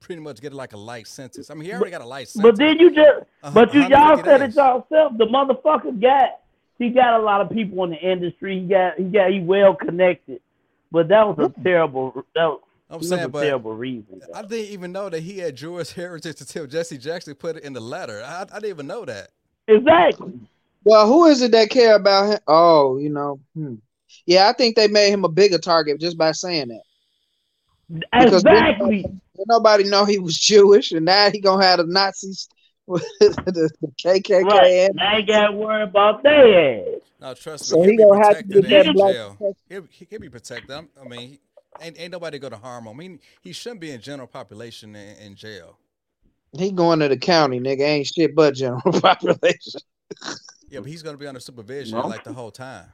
pretty much get like a light sentence? I mean, he already got a light sentence. But then you just, Uh, but you y'all said it days. yourself. The motherfucker got, he got a lot of people in the industry. He got, he got, he well connected. But that was a terrible, that was, I'm saying, a but terrible reason. I didn't even know that he had Jewish heritage until Jesse Jackson put it in the letter. I, I didn't even know that. Exactly. Well, who is it that care about him? Oh, you know. Hmm. Yeah, I think they made him a bigger target just by saying that. Because Exactly. Didn't nobody know he was Jewish, and now he gonna have the Nazis, the, the KKK. Right. and- I ain't got to worry about their ass. No, trust So me, he he'll gonna have to get in that black jail. He'll, he'll be protected. I'm- I mean, he, ain't ain't nobody gonna harm him. I mean, he shouldn't be in general population in, in jail. He going to the county, nigga. Ain't shit but general population. Yeah, but he's gonna be under supervision No. like the whole time.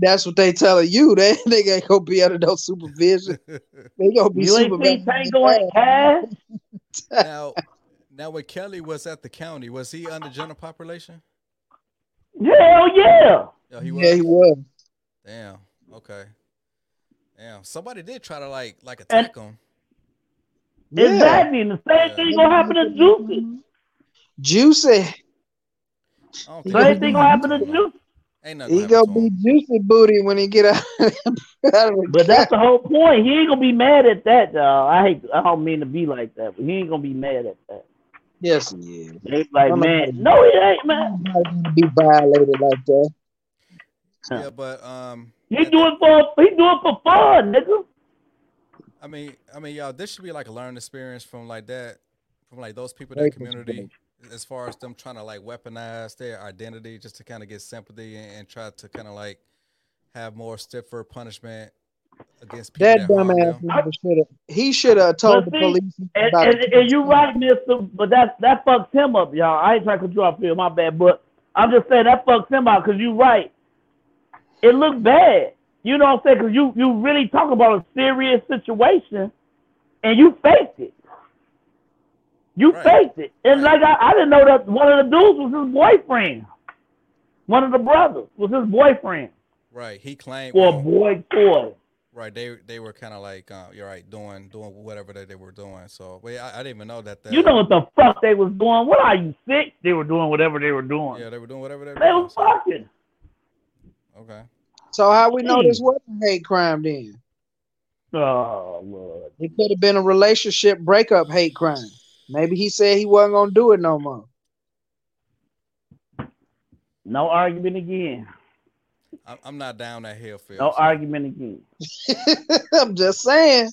That's what they telling you. They nigga ain't gonna be under no supervision. They gonna be You ain't seen supervised. Tango now, now when Kelly was at the county, was he under general population? Hell yeah. Yeah, he was. Yeah, he was. Damn. Okay. Damn. Somebody did try to like like And- attack him. Yeah. Exactly. And the same thing gonna happen to Juicy. Juicy. I don't think Same thing gonna happen to Juicy. Ain't nothing He gonna gonna be him. juicy booty when he get out. out of the But that's the whole point. He ain't gonna be mad at that, y'all. I hate. I don't mean to be like that, but he ain't gonna be mad at that. yes, he is. They like, I'm man, not- no, he ain't, man. Nobody gonna be violated like that. Yeah, but um, He do it for he do it for fun, nigga. I mean, I mean, y'all, this should be like a learning experience from like that, from like those people in Very that community, as far as them trying to like weaponize their identity just to kind of get sympathy and, and try to kind of like have more stiffer punishment against people That that, harm dumbass them. nigga should have. He should have told the police And, about and, and you right, Mister. But that that fucks him up, y'all. I ain't trying to control feel my bad, but I'm just saying that fucks him out because you're right. It looked bad. You know what I'm saying? Because you you really talk about a serious situation, and you faked it. You Right. faked it, and like I, I didn't know that one of the dudes was his boyfriend. One of the brothers was his boyfriend Right. He claimed. or a well, boy toy. right. They they were kind of like, uh, you're right, doing doing whatever that they were doing. So, wait, I, I didn't even know that. that You know what the fuck they was doing? What are you sick? They were doing whatever they were doing. Yeah, they were doing whatever they were They doing. was So, fucking. okay. So how we know this wasn't a hate crime then? Oh Lord. It could have been a relationship breakup hate crime. Maybe he said he wasn't gonna do it no more. No argument again. I'm, I'm not down that hill, Phil. No so- argument again. I'm just saying.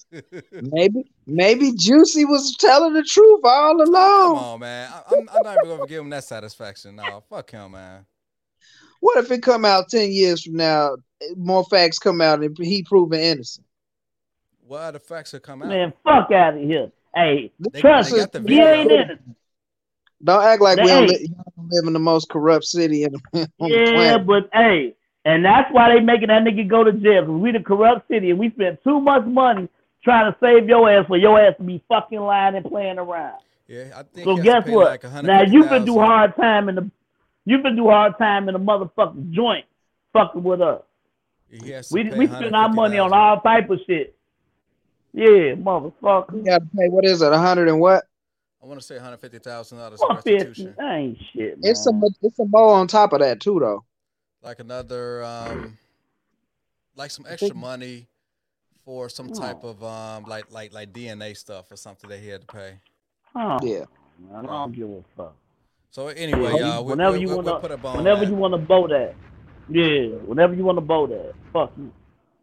Maybe maybe Juicy was telling the truth all Come along. on, man. I, I'm, I'm not even gonna give him that satisfaction. No, fuck him, man. What if it come out ten years from now, more facts come out and he proven innocent? What the facts have come out? Man, fuck out of here. Hey, They- trust they me, got the he ain't in it. Don't act like we don't li- don't live in the most corrupt city in, on the Yeah, planet. but hey, and that's why they making that nigga go to jail because we the corrupt city and we spent too much money trying to save your ass for your ass to be fucking lying and playing around. Yeah, I think. So he has to guess what? Like now you can do 150,000. hard time in the you can do hard time in the motherfucking joint fucking with us. He has to We we spend our money on all type of shit. Yeah, motherfucker. You gotta pay what is it, a hundred and what? I want to say 150,000 dollars Fuck this. restitution. That ain't shit, man. It's some it's some more on top of that too though. Like another, um, like some extra money for some type of um, like like like DNA stuff or something that he had to pay. Oh, Yeah. I don't give a fuck. So anyway, Yeah, y'all, we, whenever we, you we, wanna, put a bone. whenever that. you want to bow that, yeah, whenever you want to bow that, fuck you.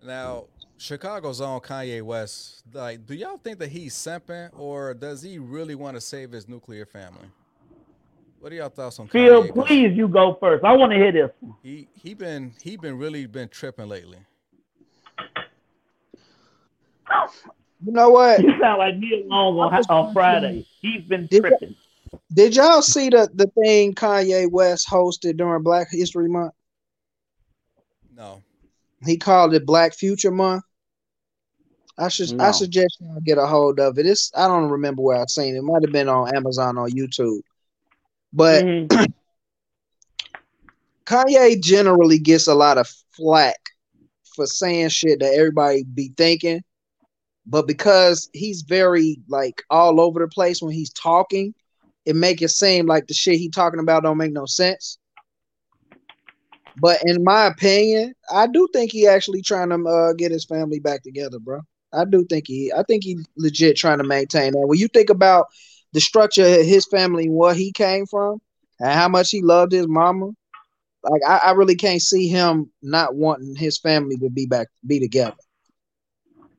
Now, Chicago's own Kanye West, like, do y'all think that he's simping or does he really want to save his nuclear family? What are y'all thoughts on Phil, Kanye? 'Cause please, you go first. I want to hear this. one. He he been he been really been tripping lately. You know what? You sound like me alone on, on Friday. He's been Did- tripping. Did y'all see the the thing Kanye West hosted during Black History Month? No. He called it Black Future Month. I should I suggest y'all get a hold of it. It's I don't remember where I've seen it. It might have been on Amazon or YouTube. But Mhm. Kanye generally gets a lot of flack for saying shit that everybody be thinking. But because he's very like all over the place when he's talking, it make it seem like the shit he talking about don't make no sense. But in my opinion, I do think he actually trying to uh, get his family back together, bro. I do think he, I think he legit trying to maintain that. When you think about the structure of his family, where he came from, and how much he loved his mama, like I, I really can't see him not wanting his family to be back, be together.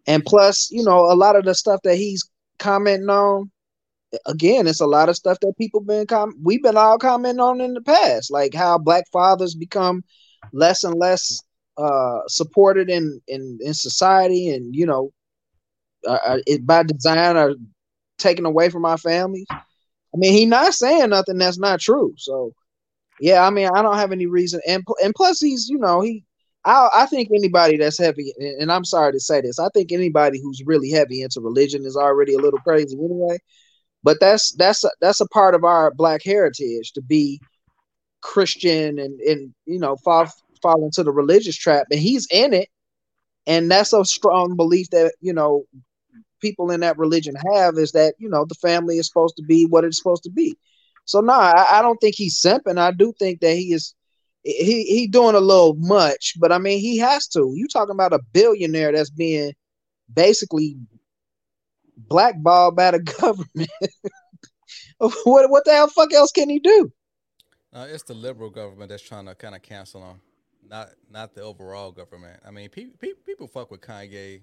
And plus, you know, a lot of the stuff that he's commenting on, again, it's a lot of stuff that people been com- we've been all commenting on in the past, like how black fathers become less and less uh supported in in in society, and you know, it by design are taken away from our families. I mean, he not saying nothing that's not true. So, yeah, I mean, I don't have any reason, and and plus, he's you know he. I, I think anybody that's heavy, and and I'm sorry to say this, I think anybody who's really heavy into religion is already a little crazy anyway. But that's that's a, that's a part of our black heritage to be Christian and and you know fall fall into the religious trap, and he's in it, and that's a strong belief that you know people in that religion have is that you know the family is supposed to be what it's supposed to be. So no, I, I don't think he's simping. I do think that he is he he doing a little much, but I mean he has to. You talking about a billionaire that's being basically blackballed by the government. what what the hell fuck else can he do? Uh, it's the liberal government that's trying to kind of cancel him, not not the overall government. I mean, pe- pe- people fuck with Kanye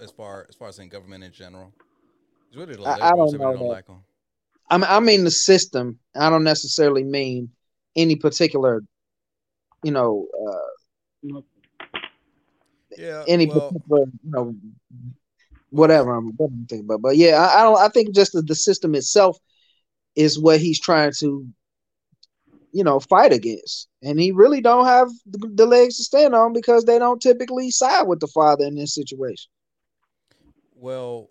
as, far as far as in government in general. Really I- I don't know don't like. I mean, I mean the system. I don't necessarily mean any particular, you know, uh, Yeah, any well, particular, you know, whatever I'm, what I'm thinking about. But yeah, I, I don't. I think just the, the system itself is what he's trying to, you know, fight against, and he really don't have the, the legs to stand on because they don't typically side with the father in this situation. Well,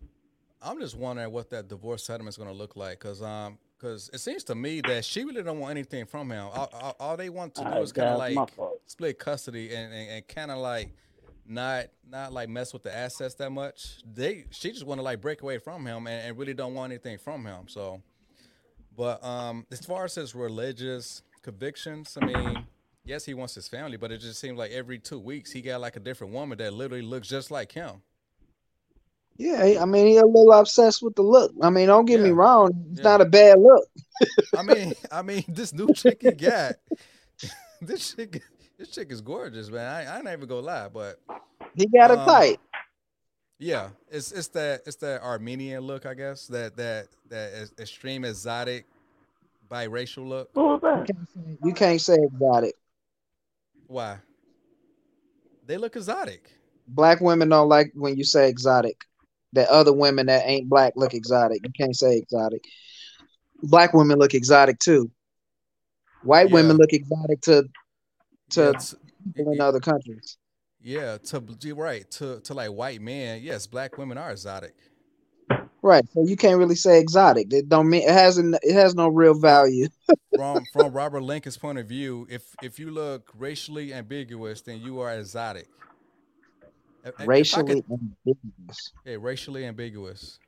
I'm just wondering what that divorce settlement is going to look like, cause um, cause it seems to me that she really don't want anything from him. All, all, all they want to do is kind of like split custody and, and, and kind of like not not like mess with the assets that much. They she just want to like break away from him and, and really don't want anything from him. So, but um, as far as his religious convictions, I mean. Yes, he wants his family, but it just seems like every two weeks he got like a different woman that literally looks just like him. Yeah, I mean, he a little obsessed with the look. I mean, don't get me wrong; it's Yeah. not a bad look. I mean, I mean, this new chick he got, this chick, this chick is gorgeous, man. I, I ain't even gonna lie, but He got it Um, tight. yeah, it's it's that it's that Armenian look, I guess. That that that is- extreme exotic, biracial look. Who was that? You can't say exotic. Why? They look exotic. Black women don't like when you say exotic. That other women that ain't black look exotic. You can't say exotic. Black women look exotic too. White Yeah. women look exotic to to Yeah, people in other countries. yeah, to you're right to to like white men. Yes, black women are exotic. Right. So you can't really say exotic. It don't mean it hasn't it has no real value. From from Robert Lincoln's point of view, if if you look racially ambiguous, then you are exotic. If- if could- Racially ambiguous. Yeah, racially ambiguous.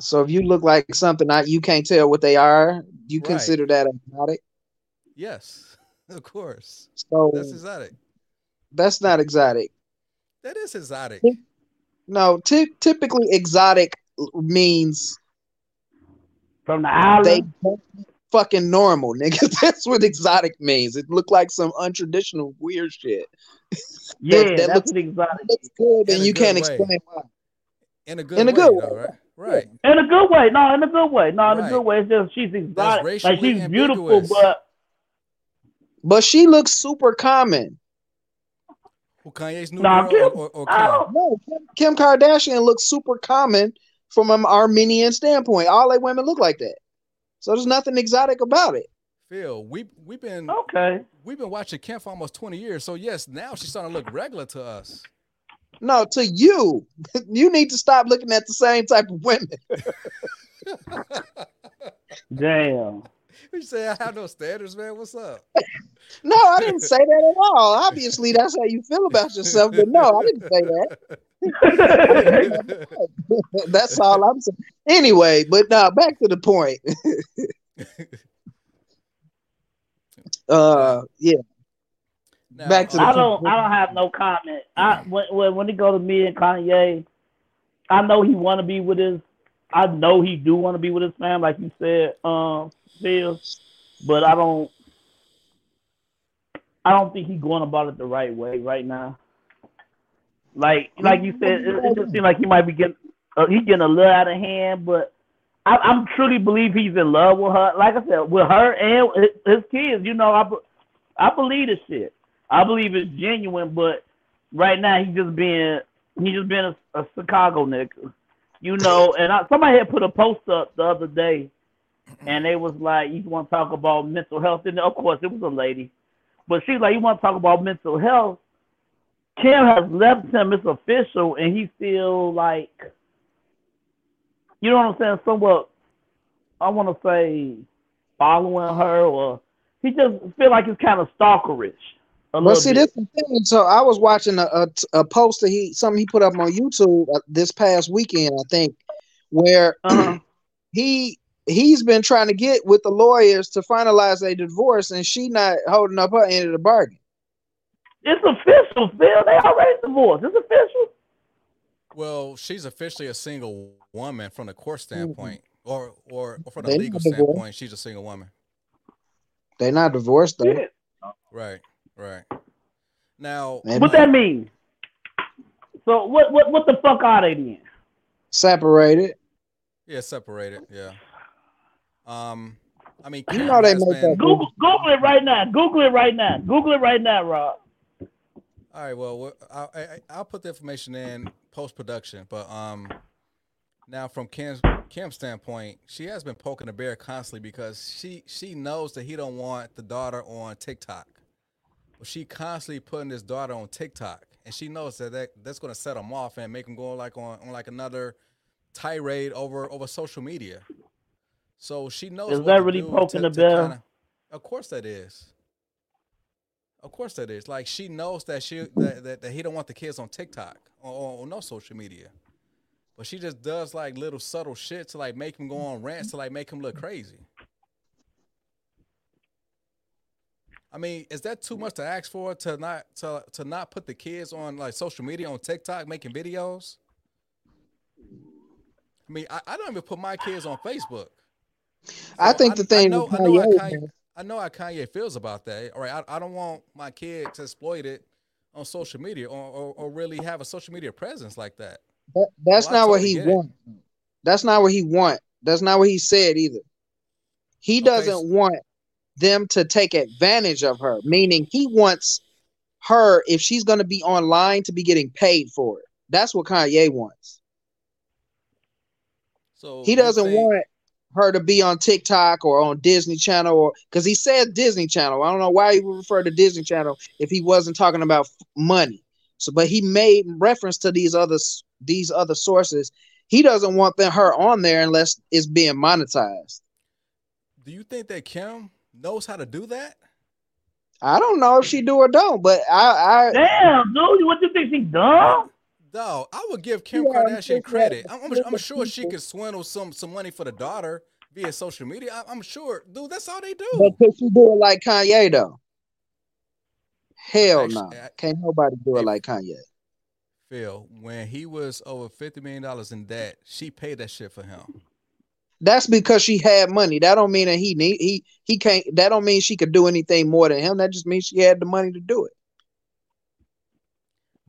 So if you look like something I, you can't tell what they are, you Right. consider that exotic. Yes, of course. So That's exotic. that's not exotic. That is exotic. No, ty- typically exotic means From the they island? fucking normal, nigga. That's what exotic means. It looked like some untraditional weird shit. yeah, that that's looks- what exotic. Looks good, In and you good can't way. explain why. In a good In a way, good though, right? Right. In a good way. No, in a good way. No, in a good way. It's just she's exotic. Like she's beautiful, but But she looks super common. Who Kanye's new Nah, girl Kim- or, or, or I Kim? don't- No, Kim, Kim Kardashian looks super common from an Armenian standpoint. All they women look like that. So there's nothing exotic about it. Phil, we we've been Okay. we've been watching Kim for almost 20 years. So yes, now she's starting to look regular to us. No, to you, you need to stop looking at the same type of women. Damn. You say I have no standards, man. What's up? No, I didn't say that at all. Obviously, that's how you feel about yourself. But no, I didn't say that. That's all I'm saying. Anyway, but now back to the point. Uh, yeah. Now, Back to the I don't. I don't have no comment. I when when, when it go to me and Kanye, I know he want to be with his. I know he do want to be with his fam, like you said, um, Phil. But I don't. I don't think he's going about it the right way right now. Like like you said, it, it just seems like he might be getting uh, he getting a little out of hand. But I, I'm truly believe he's in love with her. Like I said, with her and his, kids. You know, I I believe this shit. I believe it's genuine, but right now he's just being he's just been a, a Chicago nigga, you know. And I, somebody had put a post up the other day, and they was like, "You want to talk about mental health?" And of course, it was a lady, but she's like, "You want to talk about mental health?" Kim has left him; it's official, and he's still like, you know what I'm saying? Somewhat, I want to say, following her, or he just feel like it's kind of stalkerish. Well, see, bit. this thing. So I was watching a, a, a poster he something he put up on YouTube uh, this past weekend, I think, where Uh-huh. he he's been trying to get with the lawyers to finalize a divorce, and she not holding up her end of the bargain. It's official, Phil. They already divorced. It's official. Well, she's officially a single woman from the court standpoint, or or, or from the They legal not divorced. standpoint, she's a single woman. They're not divorced though. Shit. Right, right. Now, They What that mean? So what what what the fuck are they then? separated. yeah, separated. Yeah. Um, I mean, You know they make been- that- Google Google it right now. Google it right now. Google it right now, Rob. All right. Well, I, I, I'll put the information in post production, but um, now from Kim's Kim's standpoint, she has been poking the bear constantly because she she knows that he don't want the daughter on TikTok. Well, she constantly putting his daughter on TikTok, and she knows that, that that's going to set him off and make him go like on, on like another tirade over over social media. So she knows. Is that really poking the bear? kinda- of course that is. Of course that is. Like she knows that she that, that, that he don't want the kids on TikTok or, or, or no social media. But she just does like little subtle shit to like make him go on rants to like make him look crazy. I mean, is that too much to ask for to not to to not put the kids on like social media on TikTok making videos? I mean, I, I don't even put my kids on Facebook. I So think the thing know, I know how Kanye, Kanye, man, I know how Kanye feels about that. All right, I, I don't want my kid to exploit it on social media or, or, or really have a social media presence like that. that- that's Well, not what he get it. want. That's not what he want. That's not what he said either. He doesn't s- want them to take advantage of her, meaning he wants her, if she's going to be online, to be getting paid for it. That's what Kanye wants. So He doesn't think- want her to be on TikTok or on Disney Channel or because he said Disney Channel. I don't know why he would refer to Disney Channel if he wasn't talking about money. So, but he made reference to these other these other sources. He doesn't want them, her on there unless it's being monetized. Do you think that Kim knows how to do that? I don't know if she do or don't, but I, I Damn, dude, what you think she dumb? Dog, I would give Kim Yeah, Kardashian credit. I'm, I'm, I'm sure she could swindle some some money for the daughter via social media. I, I'm sure, dude. That's all they do. but could she do it like Kanye though? Hell no, I- can't nobody do it like Kanye. Phil, when he was over fifty million dollars in debt, she paid that shit for him. That's because she had money. That don't mean that he need he he can't. That don't mean she could do anything more than him. That just means she had the money to do it.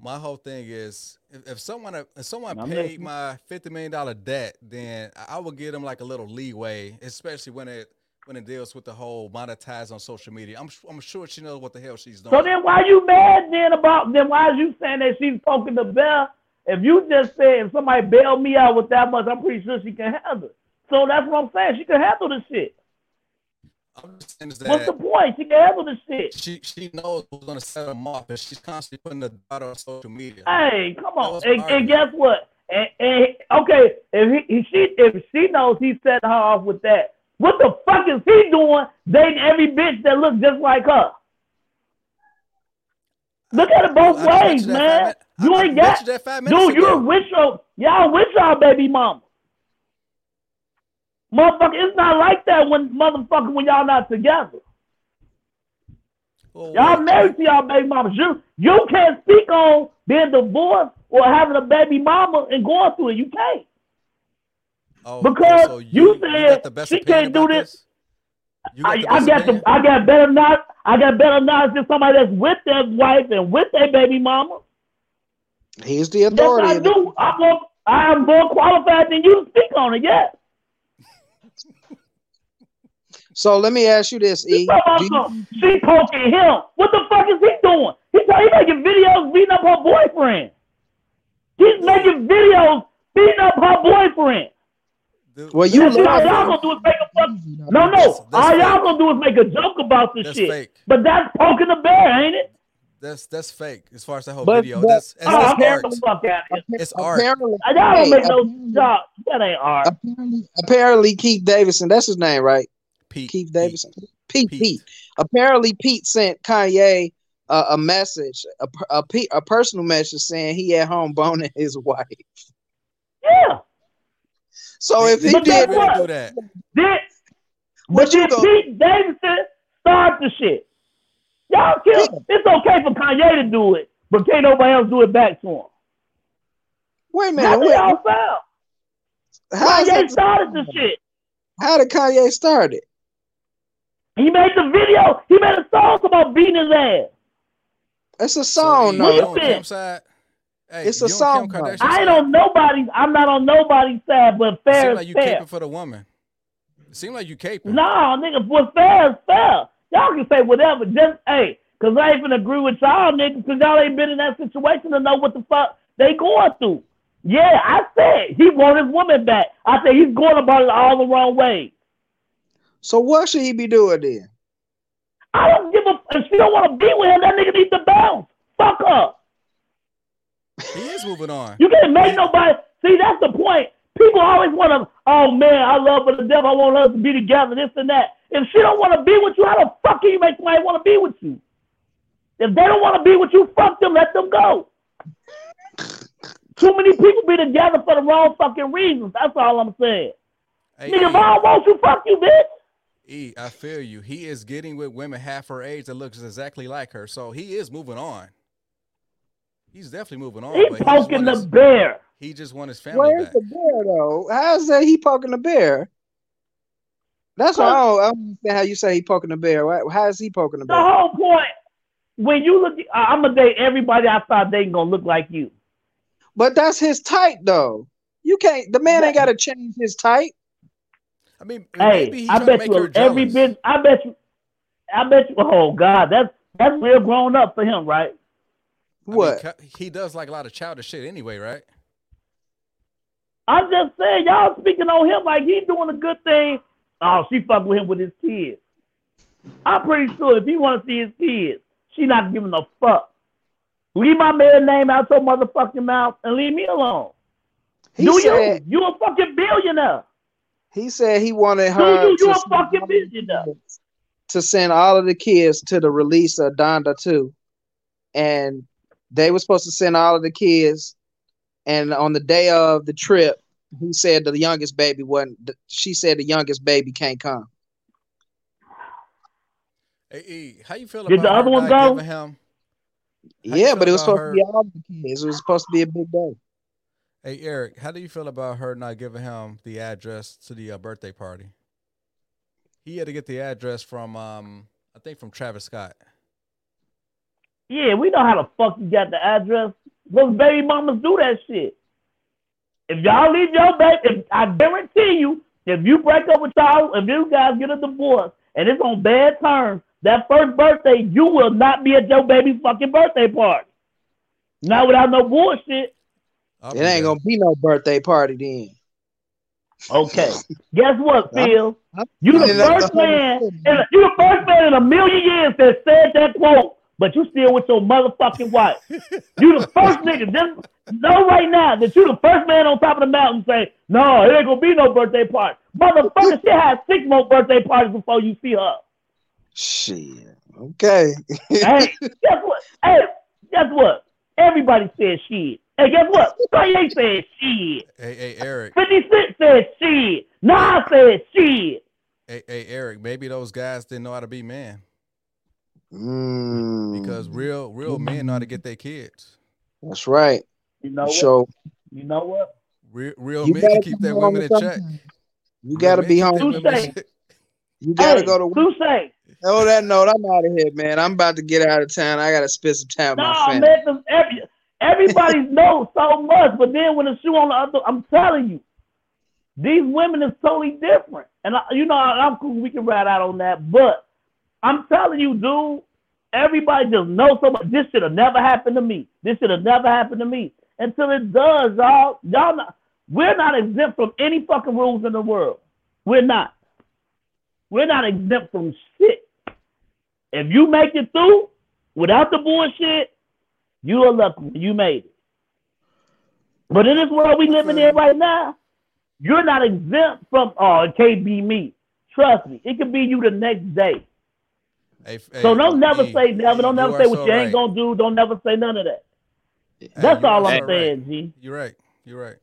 My whole thing is, if, if someone if someone paid listening. my fifty million dollar debt, then I would give them like a little leeway, especially when it when it deals with the whole monetize on social media. I'm I'm sure she knows what the hell she's doing. So then why you mad then about then why is you saying that she's poking the bell? If you just said if somebody bailed me out with that much, I'm pretty sure she can handle it. So that's what I'm saying. She can handle this shit. I'm just saying is What's the point? She can handle this shit. she she knows who's gonna set them off, and she's constantly putting the dot on social media. Hey, come on. And, and guess what? And, and okay, if he, she if she knows he's setting her off with that, what the fuck is he doing dating every bitch that looks just like her? Look at it both I bet ways, man. You I- I ain't got you that five minutes dude. You ago. with your y'all with y'all baby mama. Motherfucker, it's not like that when motherfucker when y'all not together. Well, Y'all wait, married to y'all baby mamas. You you can't speak on being divorced or having a baby mama and going through it. You can't. oh, because so you got said the best she can't do about this. Got I, I got opinion? the I got better not I got better knowledge than somebody that's with their wife and with their baby mama. He's the Yes, authority. I do. I'm more, I am more qualified than you to speak on it. Yeah. So let me ask you this, E. You- she poking him. What the fuck is he doing? He's he making videos beating up her boyfriend. He's making videos beating up her boyfriend. Dude, Well, you That's all y'all gonna do is make a fuck. No, no. That's- that's all y'all fake. gonna do is make a joke about this That's shit. fake. But that's poking the bear, ain't it? That's that's fake as far as that whole But- video. but- that's Oh, that's, I'm that's art. the fuck out of here. It's art. Apparently, Y'all don't make no apparently- job. That ain't art. apparently, apparently Keith Davidson, that's his name, right? Pete. Keith Pete. Davidson. Pete. Pete. Pete. Apparently, Pete sent Kanye uh, a message, a, a, pe- a personal message saying he at home boning his wife. Yeah. So if he But did guess what? do that, Did What but you did go- Pete Davidson start the shit? Y'all kill. him. It's okay for Kanye to do it, but can't nobody else do it back to him. wait a minute, what wait, y'all found. how, is Kanye that- started the shit. how did Kanye start it? He made the video. He made a song about beating his ass. It's a song, E, no. you you on been? Kim's side? Hey, It's a song, Kim though. I side? ain't on nobody's. I'm not on nobody's side, but fair seem is like you fair. caping for the woman. It seem like you caping. Nah, nigga, what's fair is fair. Y'all can say whatever. Just hey, cause I ain't gonna agree with y'all niggas, cause y'all ain't been in that situation to know what the fuck they going through. Yeah, I said he want his woman back. I said he's going about it all the wrong way. So what should he be doing then? I don't give a. If she don't want to be with him, that nigga needs to bounce. Fuck up. He is moving on. You can't make nobody see. That's the point. People always want to. Oh man, I love her to death. I want us to be together. This and that. If she don't want to be with you, how the fuck can you make somebody want to be with you? If they don't want to be with you, fuck them. Let them go. Too many people be together for the wrong fucking reasons. That's all I'm saying. Hey, Nigga, if I don't want you, fuck you, bitch. E, I feel you. He is getting with women half her age that looks exactly like her. So he is moving on. He's definitely moving on. He's but he poking the his, bear. he just want his family Where's back. the bear though? How's that he poking the bear? That's what I don't, understand how you say he poking the bear. Why- How is he poking the bear? The whole point. When you look, I- I'm gonna date everybody I thought they gonna look like you. But that's his type though. You can't. The man ain't got to change his type. I mean, Hey, maybe he's I trying to bet make you her every jealous. bitch. I bet you. I bet you. Oh God, that's that's real grown up for him, right? I mean, What? he does like a lot of childish shit anyway, right? I'm just saying, y'all speaking on him like he's doing a good thing. Oh, she fuck with him with his kids. I'm pretty sure if he want to see his kids, she not giving a fuck. Leave my man name out your motherfucking mouth and leave me alone. He Do said you? You a fucking billionaire. He said he wanted her you? You to send fucking all the to send all of the kids to the release of Donda 2. And they were supposed to send all of the kids. And on the day of the trip, he said the youngest baby wasn't. She said the youngest baby can't come. Hey, E, how you feel Did about the other one go? him? Yeah, but it was about supposed to be all the kids. It was supposed to be a big day. Hey, Eric, how do you feel about her not giving him the address to the uh, birthday party? He had to get the address from, um, I think, from Travis Scott. Yeah, we know how the fuck you got the address. Those baby mamas do that shit. If y'all leave your baby, if I guarantee you, if you break up with y'all, if you guys get a divorce and it's on bad terms, that first birthday, you will not be at your baby's fucking birthday party. Not without no bullshit. I'll It ain't there. gonna be no birthday party then. Okay. Guess what, Phil? You the first the man, thing. you the first man in a million years that said that quote, but you still with your motherfucking wife. You the first nigga. Just know right now that you the first man on top of the mountain say, no, it ain't gonna be no birthday party. Motherfucker, she had six more birthday parties before you see her. Shit. Okay. hey, guess what? Hey, guess what? Everybody said shit. Hey, guess what? Kanye said shit. Hey, hey, Eric. 50 Cent said shit. Nas said shit. Hey, hey, Eric. Maybe those guys didn't know how to be men Mm, because real, real men know how to get their kids. that's right. You know what? So You know what? Real, real You men can keep their women in check. you gotta be home. their women in Touche. check. You gotta hey, go to Touche. Oh, that note, I'm out of here, man. I'm about to get out of town. I gotta spend some time with my Nah, family. man, 'cause every, everybody knows so much, but then when the shoe on the other, I'm telling you, these women is totally different. And I, you know, I'm cool. We can ride out on that, but I'm telling you, dude, everybody just knows so much. This should have never happened to me. This should have never happened to me until it does, y'all. Y'all not. We're not exempt from any fucking rules in the world. We're not. We're not exempt from shit. If you make it through without the bullshit, you are lucky. You made it. But in this world we living in right now, you're not exempt from, oh, it can't be me. Trust me, it could be you the next day. Hey, So hey, don't never E, say never. Don't never say what so you ain't right. gonna do. Don't never say none of that. That's you all I'm so saying, right. G. You're right. You're right.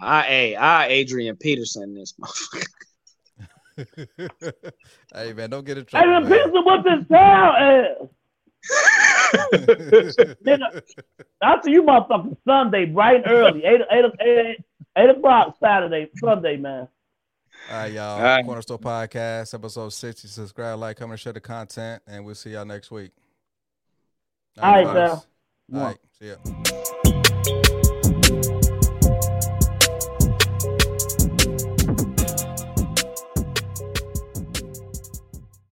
I, hey, I Adrian Peterson this motherfucker. hey man, don't get in Hey, trouble. the man. pizza what this town is. Nigga, uh, I'll see you motherfucking Sunday, bright and early. 8, 8, 8, 8 o'clock Saturday, Sunday, man. All right, y'all. All right. Cornerstone Podcast, episode 60. Subscribe, like, comment, share the content, and we'll see y'all next week. All right, fellas. y'all. All right. See ya.